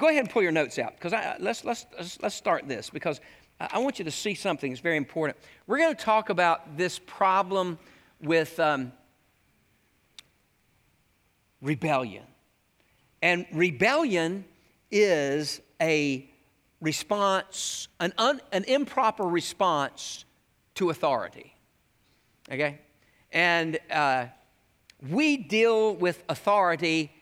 go ahead and pull your notes out because let's, let's, let's, start this because I want you to see something that's very important. We're going to talk about this problem with um, rebellion. And rebellion is a response, an, un, an improper response to authority. Okay? And uh, we deal with authority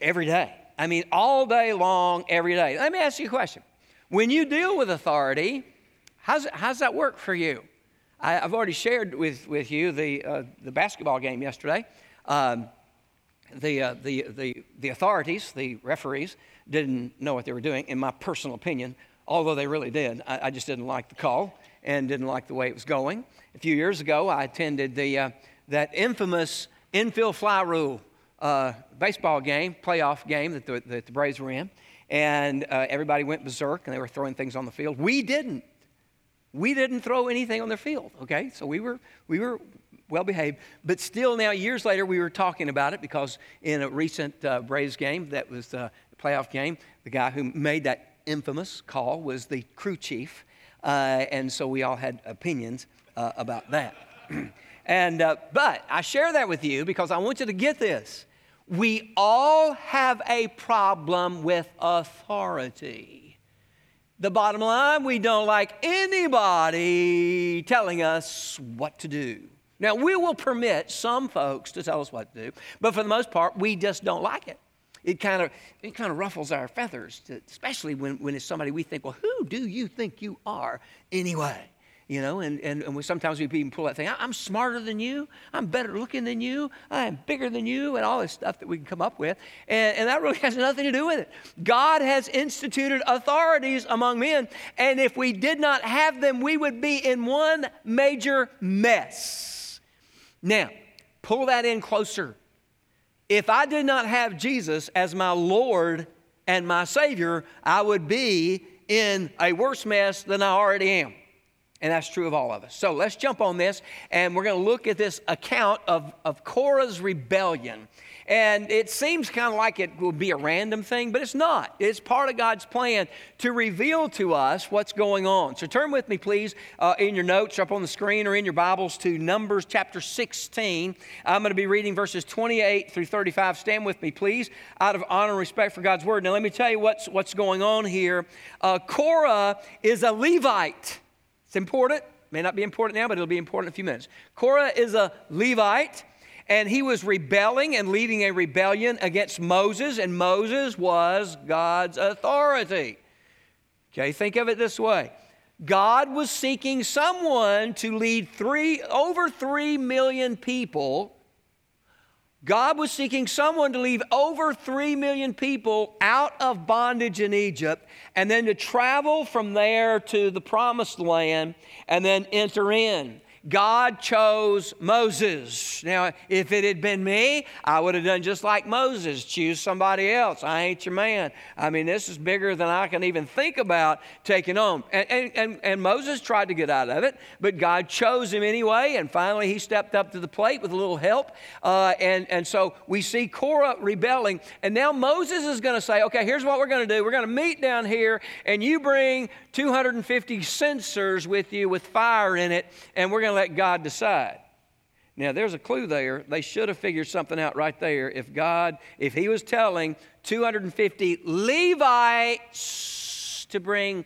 every day. I mean, all day long, every day. Let me ask you a question. When you deal with authority, how's, how's that work for you? I, have already shared with, with you the, uh, the basketball game yesterday. Um, the, uh, the, the, the authorities, the referees, didn't know what they were doing, in my personal opinion, although they really did. I, I just didn't like the call and didn't like the way it was going. A few years ago, I attended the, uh, that infamous infield fly rule uh, baseball game, playoff game that the, that the Braves were in, and uh, everybody went berserk and they were throwing things on the field. We didn't. We didn't throw anything on the field, okay? So we were, we were well behaved. But still, now, years later, we were talking about it because in a recent uh, Braves game that was the playoff game, the guy who made that infamous call was the crew chief. Uh, and so we all had opinions uh, about that. and, uh, but I share that with you because I want you to get this. We all have a problem with authority. The bottom line, we don't like anybody telling us what to do. Now, we will permit some folks to tell us what to do, but for the most part, we just don't like it. It kind of, it kind of ruffles our feathers, to, especially when, when it's somebody we think, well, who do you think you are anyway? You know, and, and, and we, sometimes we even pull that thing, I'm smarter than you, I'm better looking than you, I'm bigger than you, and all this stuff that we can come up with. And, and that really has nothing to do with it. God has instituted authorities among men, and if we did not have them, we would be in one major mess. Now, pull that in closer. If I did not have Jesus as my Lord and my Savior, I would be in a worse mess than I already am. And that's true of all of us. So let's jump on this, and we're going to look at this account of, of Korah's rebellion. And it seems kind of like it will be a random thing, but it's not. It's part of God's plan to reveal to us what's going on. So turn with me, please, uh, in your notes up on the screen or in your Bibles to Numbers chapter 16. I'm going to be reading verses 28 through 35. Stand with me, please, out of honor and respect for God's word. Now, let me tell you what's, what's going on here. Uh, Korah is a Levite. It's important. May not be important now, but it'll be important in a few minutes. Korah is a Levite, and he was rebelling and leading a rebellion against Moses, and Moses was God's authority. Okay, think of it this way. God was seeking someone to lead three, over three million people God was seeking someone to leave over 3 million people out of bondage in Egypt and then to travel from there to the promised land and then enter in. God chose Moses. Now, if it had been me, I would have done just like Moses choose somebody else. I ain't your man. I mean, this is bigger than I can even think about taking on. And, and, and, and Moses tried to get out of it, but God chose him anyway, and finally he stepped up to the plate with a little help. Uh, and, and so we see Korah rebelling, and now Moses is going to say, okay, here's what we're going to do. We're going to meet down here, and you bring 250 censers with you with fire in it, and we're going to let God decide. Now, there's a clue there. They should have figured something out right there. If God, if He was telling 250 Levites to bring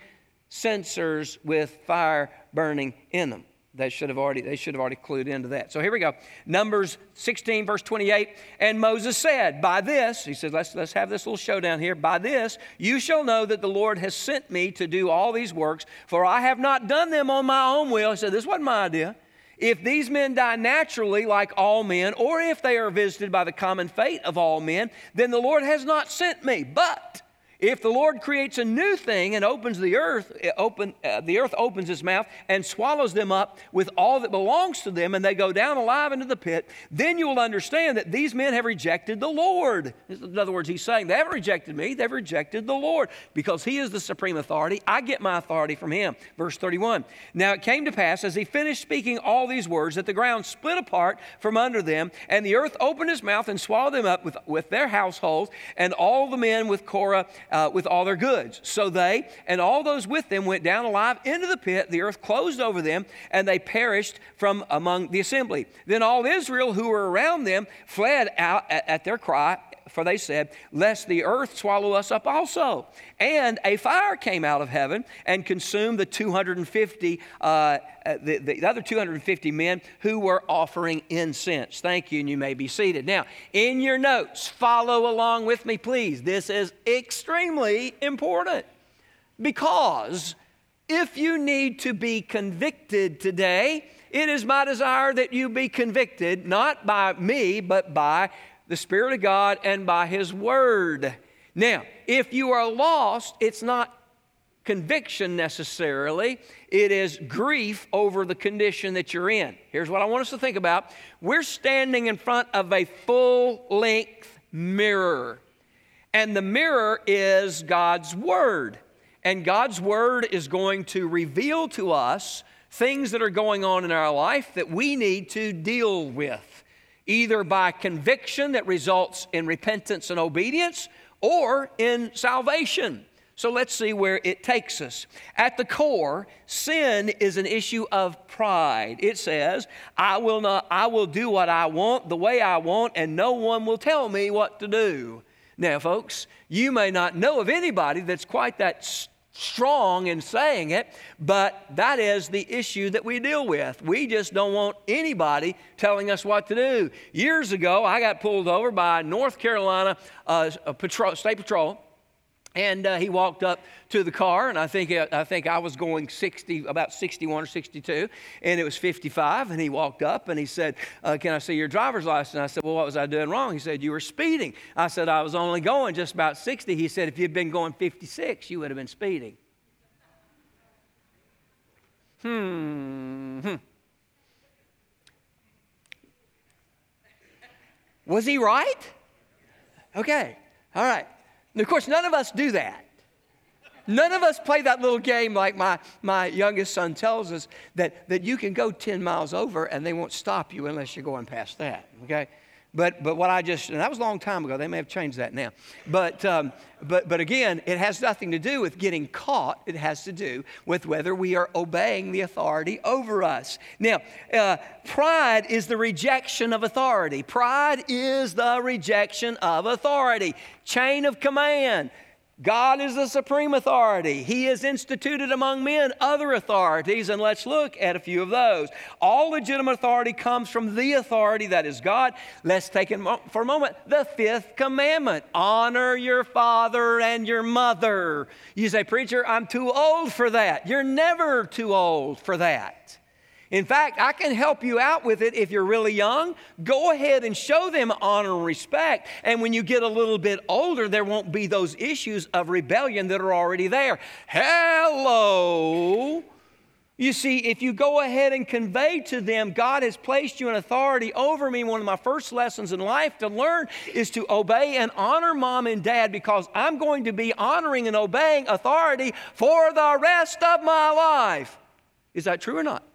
censers with fire burning in them. They should have already, they should have already clued into that. So here we go. Numbers 16, verse 28. And Moses said, By this, he said, let's, let's have this little showdown here. By this, you shall know that the Lord has sent me to do all these works, for I have not done them on my own will. He said, This wasn't my idea. If these men die naturally, like all men, or if they are visited by the common fate of all men, then the Lord has not sent me. But if the Lord creates a new thing and opens the earth, open, uh, the earth opens its mouth and swallows them up with all that belongs to them, and they go down alive into the pit, then you will understand that these men have rejected the Lord. In other words, he's saying they haven't rejected me, they've rejected the Lord because he is the supreme authority. I get my authority from him. Verse 31. Now it came to pass as he finished speaking all these words that the ground split apart from under them, and the earth opened his mouth and swallowed them up with, with their households, and all the men with Korah uh, with all their goods. So they and all those with them went down alive into the pit. The earth closed over them, and they perished from among the assembly. Then all Israel who were around them fled out at, at their cry for they said, Lest the earth swallow us up also. And a fire came out of heaven and consumed the 250, uh, the, the other 250 men who were offering incense. Thank you, and you may be seated. Now, in your notes, follow along with me, please. This is extremely important because if you need to be convicted today, it is my desire that you be convicted, not by me, but by the Spirit of God and by His Word. Now, if you are lost, it's not conviction necessarily, it is grief over the condition that you're in. Here's what I want us to think about we're standing in front of a full length mirror, and the mirror is God's Word. And God's Word is going to reveal to us things that are going on in our life that we need to deal with either by conviction that results in repentance and obedience or in salvation. So let's see where it takes us. At the core, sin is an issue of pride. It says, I will not I will do what I want the way I want and no one will tell me what to do. Now folks, you may not know of anybody that's quite that strong in saying it, but that is the issue that we deal with. We just don't want anybody telling us what to do. Years ago, I got pulled over by North Carolina uh, patrol, State Patrol and uh, he walked up to the car, and I think, uh, I think I was going 60, about 61 or 62, and it was 55. And he walked up and he said, uh, Can I see your driver's license? I said, Well, what was I doing wrong? He said, You were speeding. I said, I was only going just about 60. He said, If you'd been going 56, you would have been speeding. Hmm. hmm. Was he right? Okay. All right. And of course, none of us do that. None of us play that little game like my, my youngest son tells us that, that you can go 10 miles over and they won't stop you unless you're going past that, okay? But, but what I just, and that was a long time ago, they may have changed that now. But, um, but, but again, it has nothing to do with getting caught. It has to do with whether we are obeying the authority over us. Now, uh, pride is the rejection of authority. Pride is the rejection of authority. Chain of command. God is the supreme authority. He has instituted among men other authorities, and let's look at a few of those. All legitimate authority comes from the authority that is God. Let's take it for a moment. The fifth commandment honor your father and your mother. You say, Preacher, I'm too old for that. You're never too old for that. In fact, I can help you out with it if you're really young. Go ahead and show them honor and respect. And when you get a little bit older, there won't be those issues of rebellion that are already there. Hello. You see, if you go ahead and convey to them, God has placed you in authority over me, one of my first lessons in life to learn is to obey and honor mom and dad because I'm going to be honoring and obeying authority for the rest of my life. Is that true or not?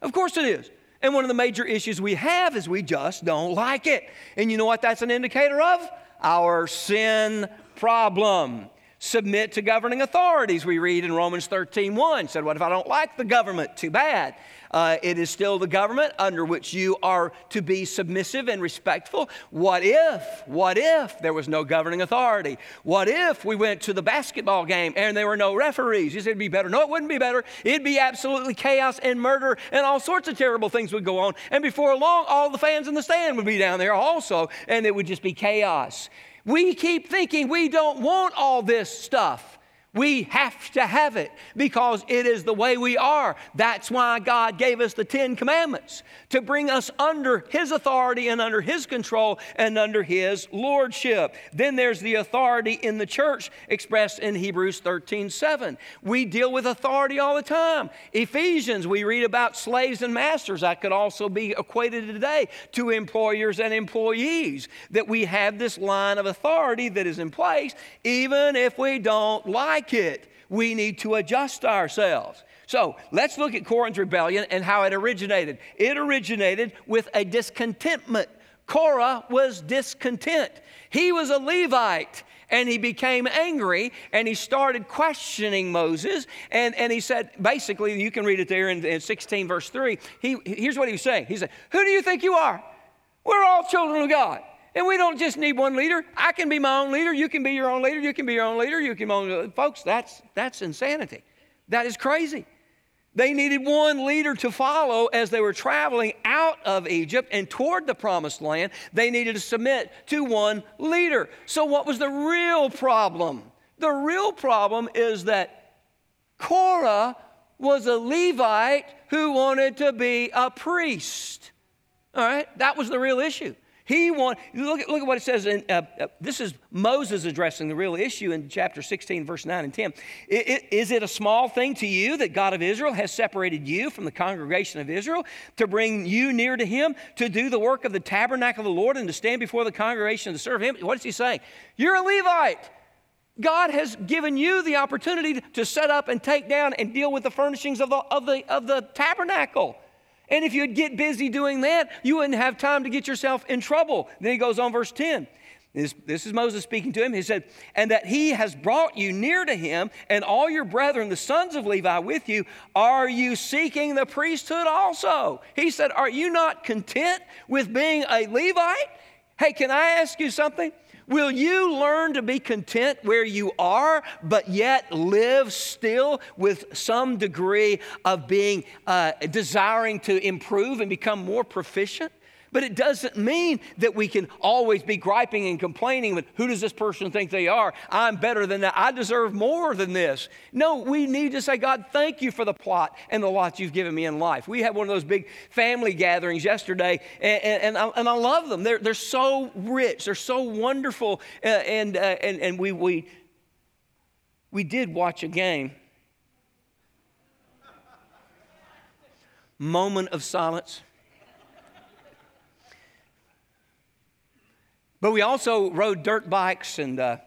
Of course it is. And one of the major issues we have is we just don't like it. And you know what that's an indicator of? Our sin problem. Submit to governing authorities, we read in Romans 13 1. Said, What if I don't like the government? Too bad. Uh, it is still the government under which you are to be submissive and respectful. What if, what if there was no governing authority? What if we went to the basketball game and there were no referees? You said it'd be better. No, it wouldn't be better. It'd be absolutely chaos and murder and all sorts of terrible things would go on. And before long, all the fans in the stand would be down there also, and it would just be chaos. We keep thinking we don't want all this stuff. We have to have it because it is the way we are. That's why God gave us the Ten Commandments to bring us under His authority and under His control and under His lordship. Then there's the authority in the church expressed in Hebrews 13 7. We deal with authority all the time. Ephesians, we read about slaves and masters. That could also be equated today to employers and employees. That we have this line of authority that is in place, even if we don't like like it. We need to adjust ourselves. So let's look at Korah's rebellion and how it originated. It originated with a discontentment. Korah was discontent. He was a Levite and he became angry and he started questioning Moses. And, and he said, basically, you can read it there in, in 16, verse 3. He, here's what he was saying He said, Who do you think you are? We're all children of God. And we don't just need one leader. I can be my own leader. You can be your own leader. You can be your own leader. You can be own. Folks, that's, that's insanity. That is crazy. They needed one leader to follow as they were traveling out of Egypt and toward the promised land. They needed to submit to one leader. So, what was the real problem? The real problem is that Korah was a Levite who wanted to be a priest. All right? That was the real issue. He want, look, at, look at what it says. In, uh, uh, this is Moses addressing the real issue in chapter 16, verse 9 and 10. It, it, is it a small thing to you that God of Israel has separated you from the congregation of Israel to bring you near to him, to do the work of the tabernacle of the Lord, and to stand before the congregation to serve him? What is he saying? You're a Levite. God has given you the opportunity to set up and take down and deal with the furnishings of the, of the, of the tabernacle. And if you'd get busy doing that, you wouldn't have time to get yourself in trouble. Then he goes on, verse 10. This, this, is Moses speaking to him. He said, And that he has brought you near to him, and all your brethren, the sons of Levi, with you. Are you seeking the priesthood also? He said, Are you not content with being a Levite? Hey, can I ask you something? Will you learn to be content where you are, but yet live still with some degree of being uh, desiring to improve and become more proficient? But it doesn't mean that we can always be griping and complaining with who does this person think they are? I'm better than that. I deserve more than this. No, we need to say, God, thank you for the plot and the lot you've given me in life. We had one of those big family gatherings yesterday, and, and, and, I, and I, love them. They're, they're so rich, they're so wonderful. Uh, and, uh, and, and we, we, we did watch a game. Moment of silence. But we also rode dirt bikes, and uh,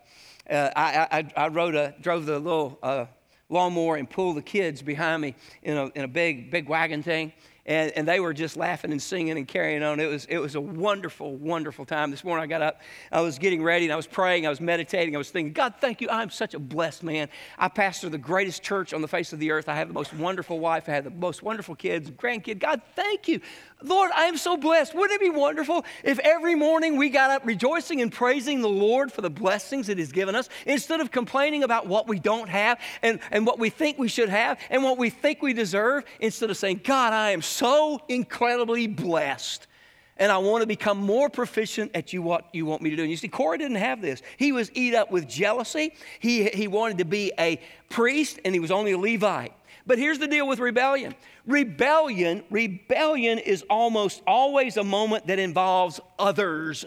uh, I, I, I, rode a, drove the little uh, lawnmower and pulled the kids behind me in a, in a big, big wagon thing and, and they were just laughing and singing and carrying on. It was, it was a wonderful, wonderful time. This morning I got up, I was getting ready, and I was praying, I was meditating, I was thinking, God, thank you. I'm such a blessed man. I pastor the greatest church on the face of the earth. I have the most wonderful wife, I have the most wonderful kids, grandkid. God, thank you. Lord, I am so blessed. Wouldn't it be wonderful if every morning we got up rejoicing and praising the Lord for the blessings that He's given us instead of complaining about what we don't have and, and what we think we should have and what we think we deserve instead of saying, God, I am so incredibly blessed. And I want to become more proficient at you what you want me to do. And you see, Korah didn't have this. He was eat up with jealousy. He, he wanted to be a priest, and he was only a Levite. But here's the deal with rebellion. Rebellion, rebellion is almost always a moment that involves others.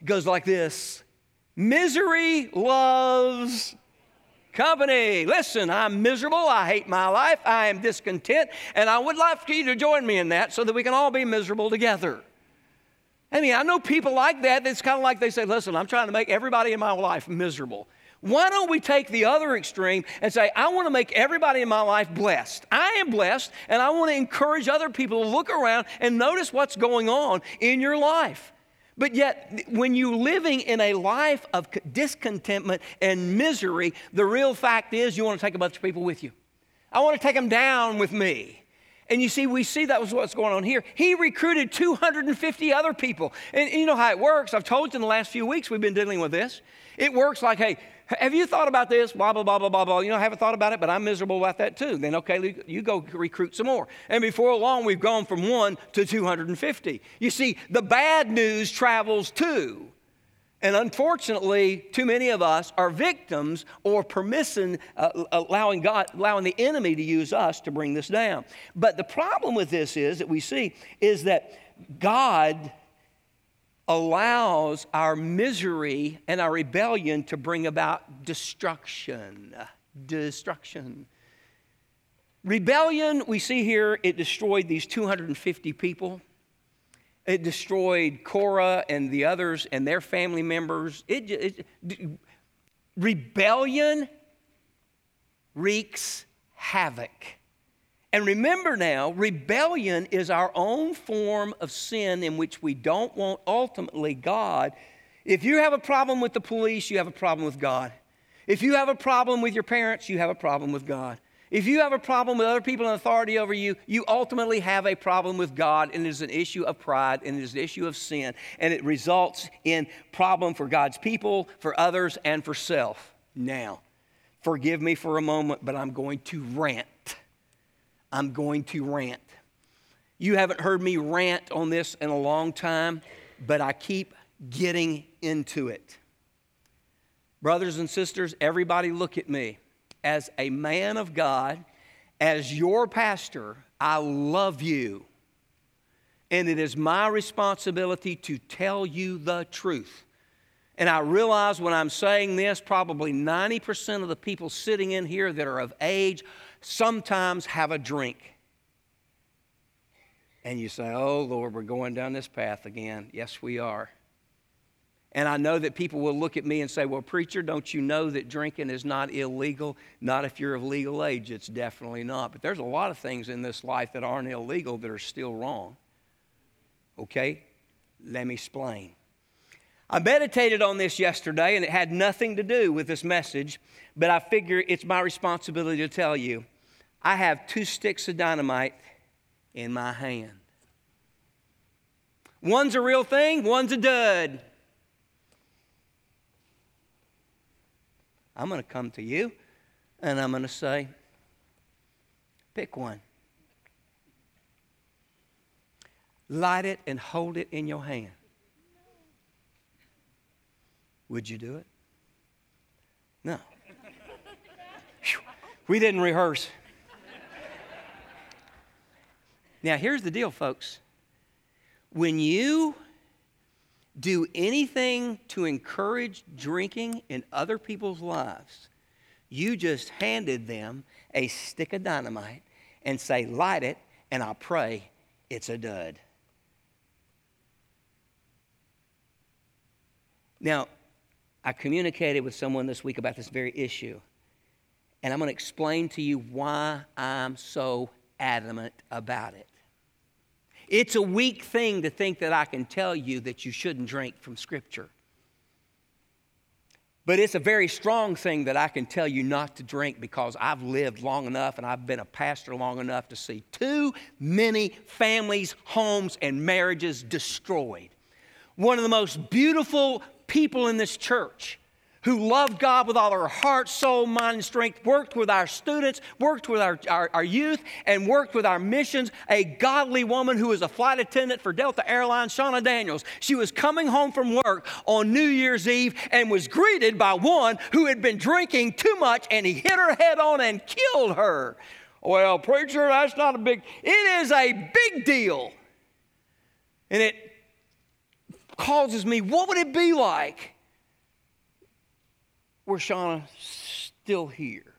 It goes like this. Misery loves company. Listen, I'm miserable. I hate my life. I am discontent. And I would like for you to join me in that so that we can all be miserable together. I mean, I know people like that. It's kind of like they say, listen, I'm trying to make everybody in my life miserable. Why don't we take the other extreme and say, I want to make everybody in my life blessed? I am blessed, and I want to encourage other people to look around and notice what's going on in your life. But yet, when you're living in a life of discontentment and misery, the real fact is you want to take a bunch of people with you. I want to take them down with me. And you see, we see that was what's going on here. He recruited 250 other people. And you know how it works. I've told you in the last few weeks we've been dealing with this. It works like, hey, have you thought about this? Blah, blah, blah, blah, blah, blah. You know, I haven't thought about it, but I'm miserable about that too. Then, okay, you go recruit some more. And before long, we've gone from one to 250. You see, the bad news travels too. And unfortunately, too many of us are victims or permission, uh, allowing God, allowing the enemy to use us to bring this down. But the problem with this is that we see is that God allows our misery and our rebellion to bring about destruction. Destruction. Rebellion, we see here, it destroyed these 250 people. It destroyed Korah and the others and their family members. It, it, rebellion wreaks havoc. And remember now, rebellion is our own form of sin in which we don't want ultimately God If you have a problem with the police, you have a problem with God. If you have a problem with your parents, you have a problem with God. If you have a problem with other people in authority over you, you ultimately have a problem with God, and it is an issue of pride, and it is an issue of sin, and it results in problem for God's people, for others, and for self. Now, forgive me for a moment, but I'm going to rant. I'm going to rant. You haven't heard me rant on this in a long time, but I keep getting into it. Brothers and sisters, everybody look at me as a man of God, as your pastor, I love you. And it is my responsibility to tell you the truth. And I realize when I'm saying this, probably 90% of the people sitting in here that are of age sometimes have a drink. And you say, Oh, Lord, we're going down this path again. Yes, we are. And I know that people will look at me and say, Well, preacher, don't you know that drinking is not illegal? Not if you're of legal age, it's definitely not. But there's a lot of things in this life that aren't illegal that are still wrong. Okay? Let me explain. I meditated on this yesterday and it had nothing to do with this message, but I figure it's my responsibility to tell you. I have two sticks of dynamite in my hand. One's a real thing, one's a dud. I'm going to come to you and I'm going to say, pick one. Light it and hold it in your hand. Would you do it? No. we didn't rehearse. Now, here's the deal, folks. When you do anything to encourage drinking in other people's lives, you just handed them a stick of dynamite and say, light it, and I pray it's a dud. Now, I communicated with someone this week about this very issue, and I'm going to explain to you why I'm so adamant about it. It's a weak thing to think that I can tell you that you shouldn't drink from Scripture. But it's a very strong thing that I can tell you not to drink because I've lived long enough and I've been a pastor long enough to see too many families, homes, and marriages destroyed. One of the most beautiful people in this church who loved God with all her heart, soul, mind, and strength, worked with our students, worked with our, our, our, youth, and worked with our missions. A godly woman who was a flight attendant for Delta Airlines, Shauna Daniels. She was coming home from work on New Year's Eve and was greeted by one who had been drinking too much and he hit her head on and killed her. Well, preacher, that's not a big, it is a big deal. And it causes me, what would it be like were Shauna still here?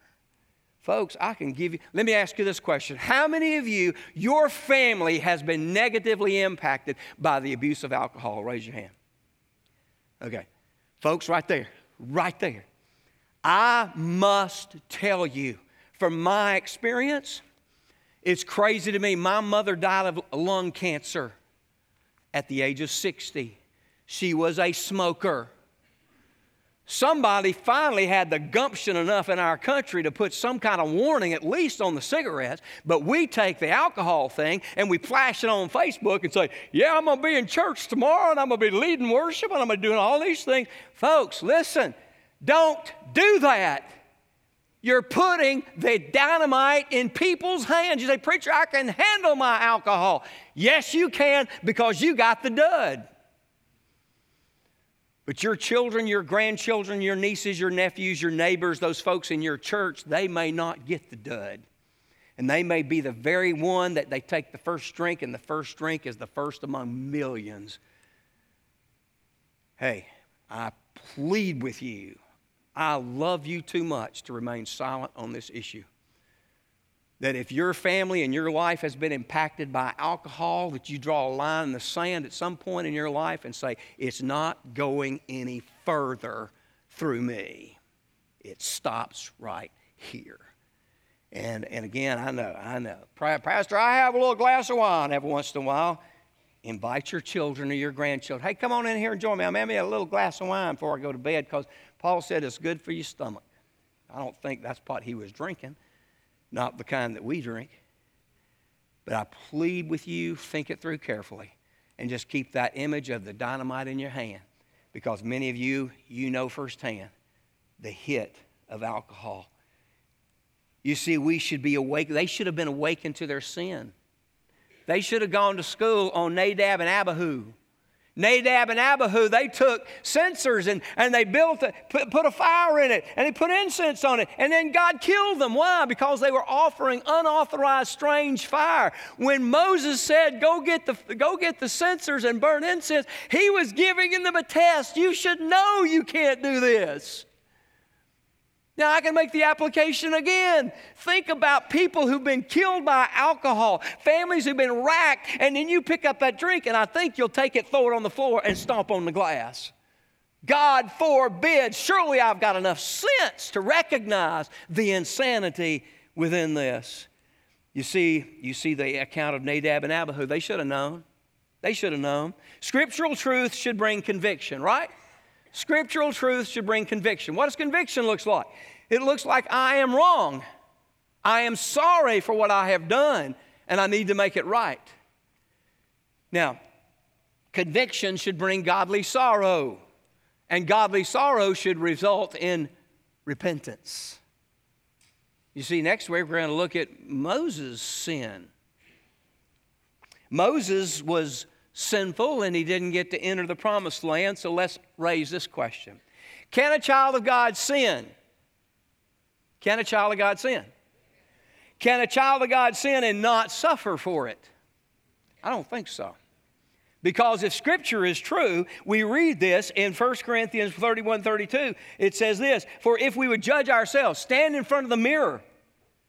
Folks, I can give you, let me ask you this question. How many of you, your family has been negatively impacted by the abuse of alcohol? Raise your hand. Okay. Folks, right there, right there. I must tell you, from my experience, it's crazy to me. My mother died of lung cancer at the age of 60. She was a smoker. Somebody finally had the gumption enough in our country to put some kind of warning, at least on the cigarettes, but we take the alcohol thing and we flash it on Facebook and say, Yeah, I'm going to be in church tomorrow and I'm going to be leading worship and I'm going to be doing all these things. Folks, listen, don't do that. You're putting the dynamite in people's hands. You say, Preacher, I can handle my alcohol. Yes, you can because you got the dud. But your children, your grandchildren, your nieces, your nephews, your neighbors, those folks in your church, they may not get the dud. And they may be the very one that they take the first drink, and the first drink is the first among millions. Hey, I plead with you. I love you too much to remain silent on this issue that if your family and your life has been impacted by alcohol, that you draw a line in the sand at some point in your life and say, it's not going any further through me. It stops right here. And, and again, I know, I know. Pastor, I have a little glass of wine every once in a while. invite your children or your grandchildren. Hey, come on in here and join me. I'm having a little glass of wine before I go to bed because Paul said it's good for your stomach. I don't think that's what he was drinking, not the kind that we drink. But I plead with you, think it through carefully, and just keep that image of the dynamite in your hand because many of you, you know firsthand the hit of alcohol. You see, we should be awake. They should have been awakened to their sin. They should have gone to school on Nadab and Abihu. Nadab and Abihu, they took censers and, and they built, a, put, put a fire in it and they put incense on it. And then God killed them. Why? Because they were offering unauthorized strange fire. When Moses said, go get the, go get the censers and burn incense, he was giving them a test. You should know you can't do this. Now, I can make the application again. Think about people who've been killed by alcohol, families who've been racked, and then you pick up that drink, and I think you'll take it, throw it on the floor, and stomp on the glass. God forbid. Surely I've got enough sense to recognize the insanity within this. You see, you see the account of Nadab and Abihu. They should have known. They should have known. Scriptural truth should bring conviction, right? Scriptural truth should bring conviction. What does conviction look like? It looks like I am wrong. I am sorry for what I have done, and I need to make it right. Now, conviction should bring godly sorrow, and godly sorrow should result in repentance. You see, next week we're going to look at Moses' sin. Moses was sinful and he didn't get to enter the promised land. So let's raise this question Can a child of God sin? Can a child of God sin? Can a child of God sin and not suffer for it? I don't think so. Because if Scripture is true, we read this in 1 Corinthians 31 32. It says this For if we would judge ourselves, stand in front of the mirror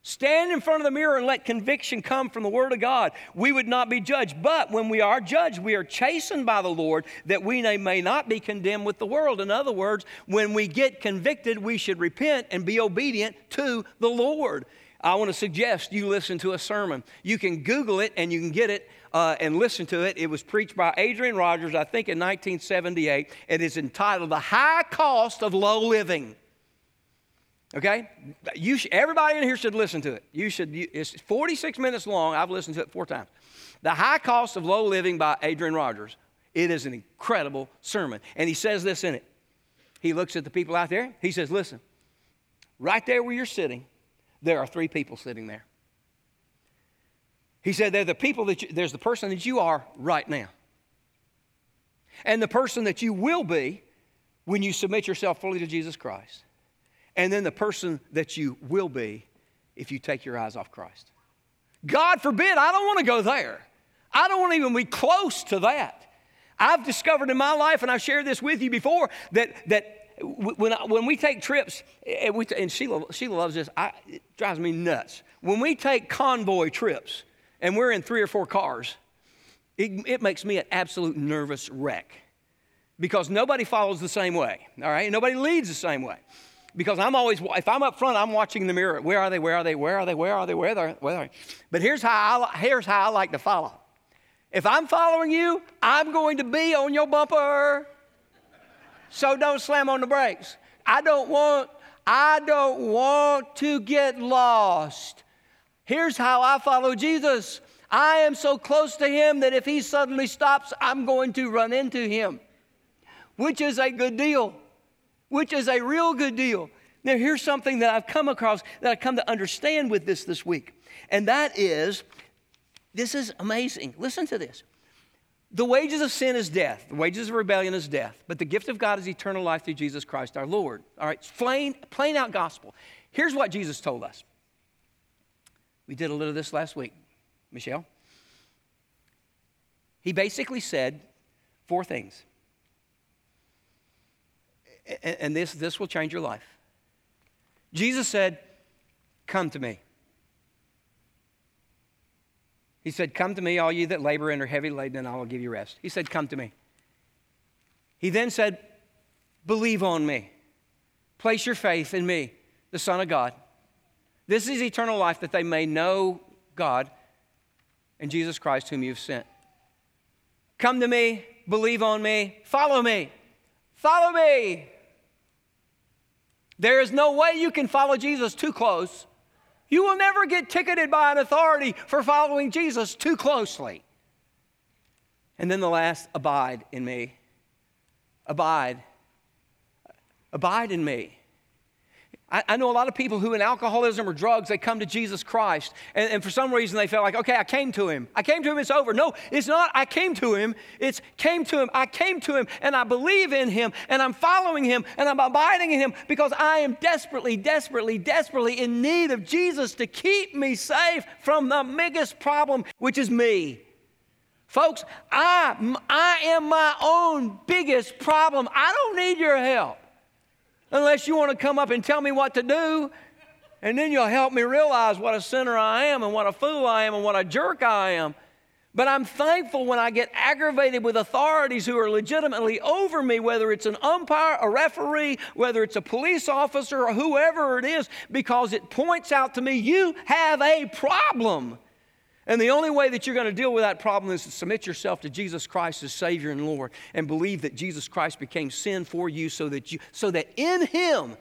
Stand in front of the mirror and let conviction come from the Word of God. We would not be judged. But when we are judged, we are chastened by the Lord that we may not be condemned with the world. In other words, when we get convicted, we should repent and be obedient to the Lord. I want to suggest you listen to a sermon. You can Google it and you can get it uh, and listen to it. It was preached by Adrian Rogers, I think, in 1978. and It is entitled The High Cost of Low Living. Okay? You sh- everybody in here should listen to it. You should, you, it's 46 minutes long. I've listened to it four times. The High Cost of Low Living by Adrian Rogers. It is an incredible sermon. And he says this in it. He looks at the people out there. He says, Listen, right there where you're sitting, there are three people sitting there. He said, They're the people that you, there's the person that you are right now, and the person that you will be when you submit yourself fully to Jesus Christ and then the person that you will be if you take your eyes off Christ. God forbid, I don't want to go there. I don't want to even be close to that. I've discovered in my life, and I've shared this with you before, that, that when, I, when we take trips, and, we, and Sheila, Sheila loves this, I, it drives me nuts. When we take convoy trips, and we're in three or four cars, it, it makes me an absolute nervous wreck because nobody follows the same way, all right? Nobody leads the same way because I'm always, if I'm up front, I'm watching the mirror. Where are they? Where are they? Where are they? Where are they? Where are they? Where are they? But here's how, I, here's how I like to follow. If I'm following you, I'm going to be on your bumper. So don't slam on the brakes. I don't want, I don't want to get lost. Here's how I follow Jesus. I am so close to him that if he suddenly stops, I'm going to run into him, which is a good deal which is a real good deal. Now, here's something that I've come across that I've come to understand with this this week, and that is this is amazing. Listen to this. The wages of sin is death. The wages of rebellion is death. But the gift of God is eternal life through Jesus Christ our Lord. All right, plain, plain out gospel. Here's what Jesus told us. We did a little of this last week, Michelle. He basically said four things and this, this will change your life. Jesus said, Come to me. He said, Come to me, all you that labor and are heavy laden, and I will give you rest. He said, Come to me. He then said, Believe on me. Place your faith in me, the Son of God. This is eternal life that they may know God and Jesus Christ, whom you've sent. Come to me, believe on me, follow me. Follow me. There is no way you can follow Jesus too close. You will never get ticketed by an authority for following Jesus too closely. And then the last, abide in me. Abide. Abide in me. I, know a lot of people who in alcoholism or drugs, they come to Jesus Christ, and, and, for some reason they feel like, okay, I came to him. I came to him, it's over. No, it's not I came to him. It's came to him. I came to him, and I believe in him, and I'm following him, and I'm abiding in him because I am desperately, desperately, desperately in need of Jesus to keep me safe from the biggest problem, which is me. Folks, I, I am my own biggest problem. I don't need your help unless you want to come up and tell me what to do. And then you'll help me realize what a sinner I am and what a fool I am and what a jerk I am. But I'm thankful when I get aggravated with authorities who are legitimately over me, whether it's an umpire, a referee, whether it's a police officer, or whoever it is, because it points out to me, you have a problem. And the only way that you're going to deal with that problem is to submit yourself to Jesus Christ as Savior and Lord and believe that Jesus Christ became sin for you so that you so that in him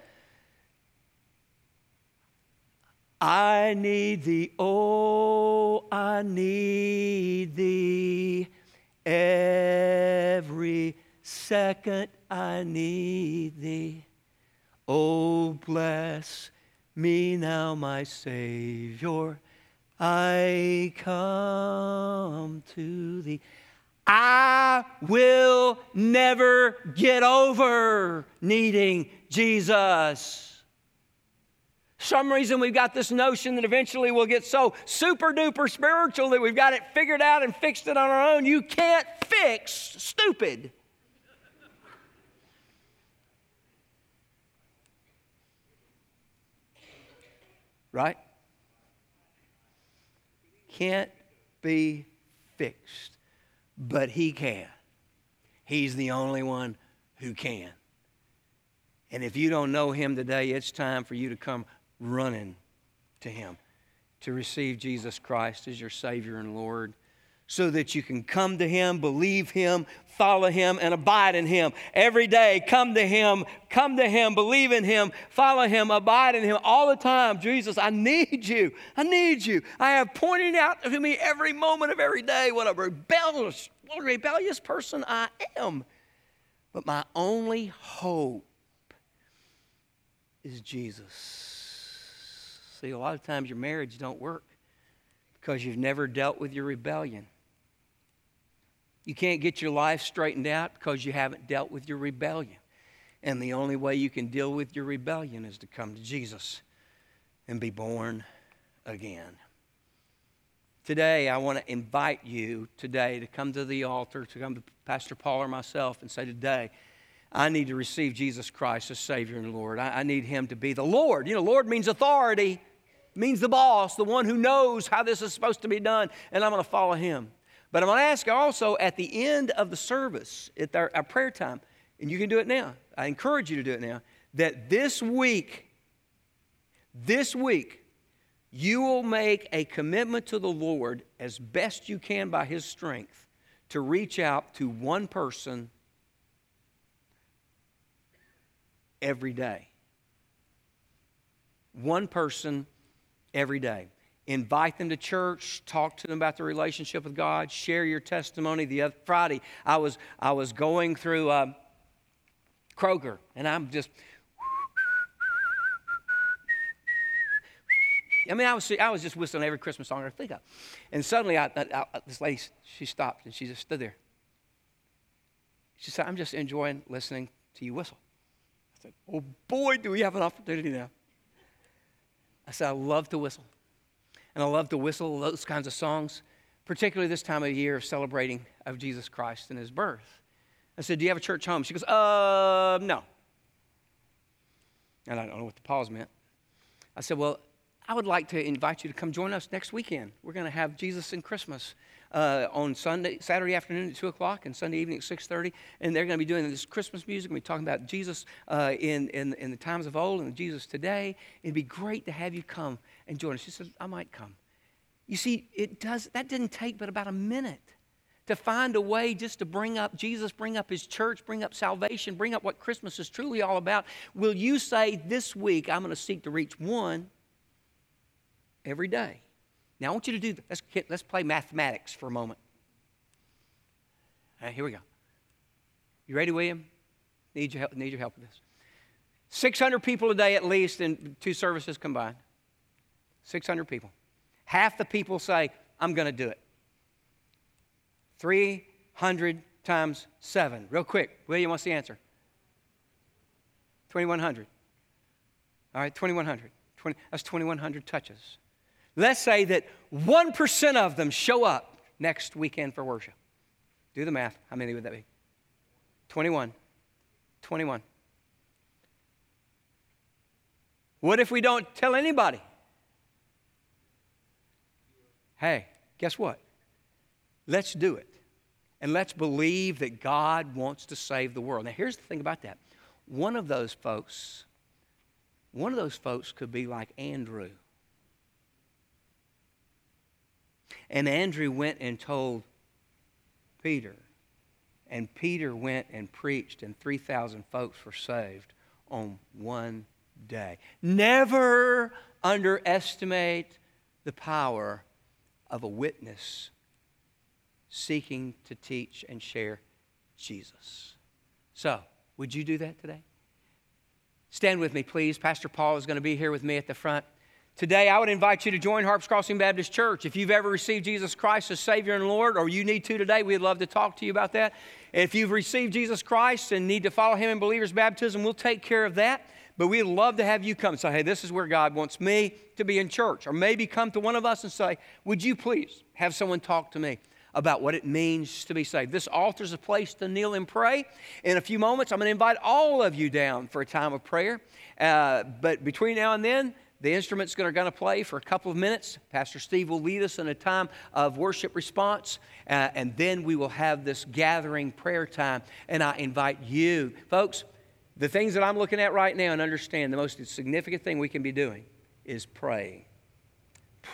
I need thee, oh, I need thee. Every second I need thee. Oh, bless me now, my Savior. I come to thee. I will never get over needing Jesus. Some reason we've got this notion that eventually we'll get so super duper spiritual that we've got it figured out and fixed it on our own. You can't fix stupid. Right? Can't be fixed, but He can. He's the only one who can. And if you don't know Him today, it's time for you to come running to Him to receive Jesus Christ as your Savior and Lord so that you can come to Him, believe Him, follow Him, and abide in Him. Every day, come to Him, come to Him, believe in Him, follow Him, abide in Him all the time. Jesus, I need you. I need you. I have pointed out to me every moment of every day what a rebellious, what a rebellious person I am. But my only hope is Jesus. See, a lot of times your marriage don't work because you've never dealt with your rebellion. You can't get your life straightened out because you haven't dealt with your rebellion. And the only way you can deal with your rebellion is to come to Jesus and be born again. Today, I want to invite you today to come to the altar, to come to Pastor Paul or myself and say, Today, I need to receive Jesus Christ as Savior and Lord. I, I need Him to be the Lord. You know, Lord means authority, means the boss, the one who knows how this is supposed to be done, and I'm going to follow Him. But I'm going to ask also at the end of the service, at our, our prayer time, and you can do it now. I encourage you to do it now, that this week, this week, you will make a commitment to the Lord as best you can by His strength to reach out to one person every day. One person every day invite them to church talk to them about their relationship with god share your testimony the other friday i was i was going through uh, kroger and i'm just I mean, I was, I was just whistling every Christmas song I could think of. And suddenly, I, I, I, this lady, she stopped and she just stood there. She said, I'm just enjoying listening to you whistle. I said, Oh boy, do we have an opportunity now. I said, I love to whistle and I love to whistle those kinds of songs, particularly this time of year of celebrating of Jesus Christ and his birth. I said, Do you have a church home? She goes, Uh, no. And I don't know what the pause meant. I said, Well, I would like to invite you to come join us next weekend. We're going to have Jesus and Christmas uh, on Sunday, Saturday afternoon at two o'clock, and Sunday evening at six thirty. And they're going to be doing this Christmas music. We're talking about Jesus uh, in, in in the times of old and Jesus today. It'd be great to have you come and join us. She said, "I might come." You see, it does. That didn't take but about a minute to find a way just to bring up Jesus, bring up his church, bring up salvation, bring up what Christmas is truly all about, will you say this week, I'm going to seek to reach one every day? Now, I want you to do, let's, let's play mathematics for a moment. All right, here we go. You ready, William? Need your help, need your help with this. 600 people a day at least in two services combined. 600 people. Half the people say, I'm going to do it. 300 times 7. Real quick. William, what's the answer? 2,100. All right, 2,100. 20, that's 2,100 touches. Let's say that 1% of them show up next weekend for worship. Do the math. How many would that be? 21. 21. What if we don't tell anybody? Hey, guess what? Let's do it. And let's believe that God wants to save the world. Now, here's the thing about that. One of those folks, one of those folks could be like Andrew. And Andrew went and told Peter. And Peter went and preached, and 3,000 folks were saved on one day. Never underestimate the power of a witness seeking to teach and share Jesus. So, would you do that today? Stand with me, please. Pastor Paul is going to be here with me at the front. Today, I would invite you to join Harps Crossing Baptist Church. If you've ever received Jesus Christ as Savior and Lord, or you need to today, we'd love to talk to you about that. If you've received Jesus Christ and need to follow Him in believer's baptism, we'll take care of that. But we'd love to have you come and say, hey, this is where God wants me to be in church. Or maybe come to one of us and say, would you please have someone talk to me about what it means to be saved? This altar is a place to kneel and pray. In a few moments, I'm going to invite all of you down for a time of prayer. Uh, but between now and then, the instruments are going to play for a couple of minutes. Pastor Steve will lead us in a time of worship response, uh, and then we will have this gathering prayer time. And I invite you, folks, the things that I'm looking at right now and understand the most significant thing we can be doing is praying.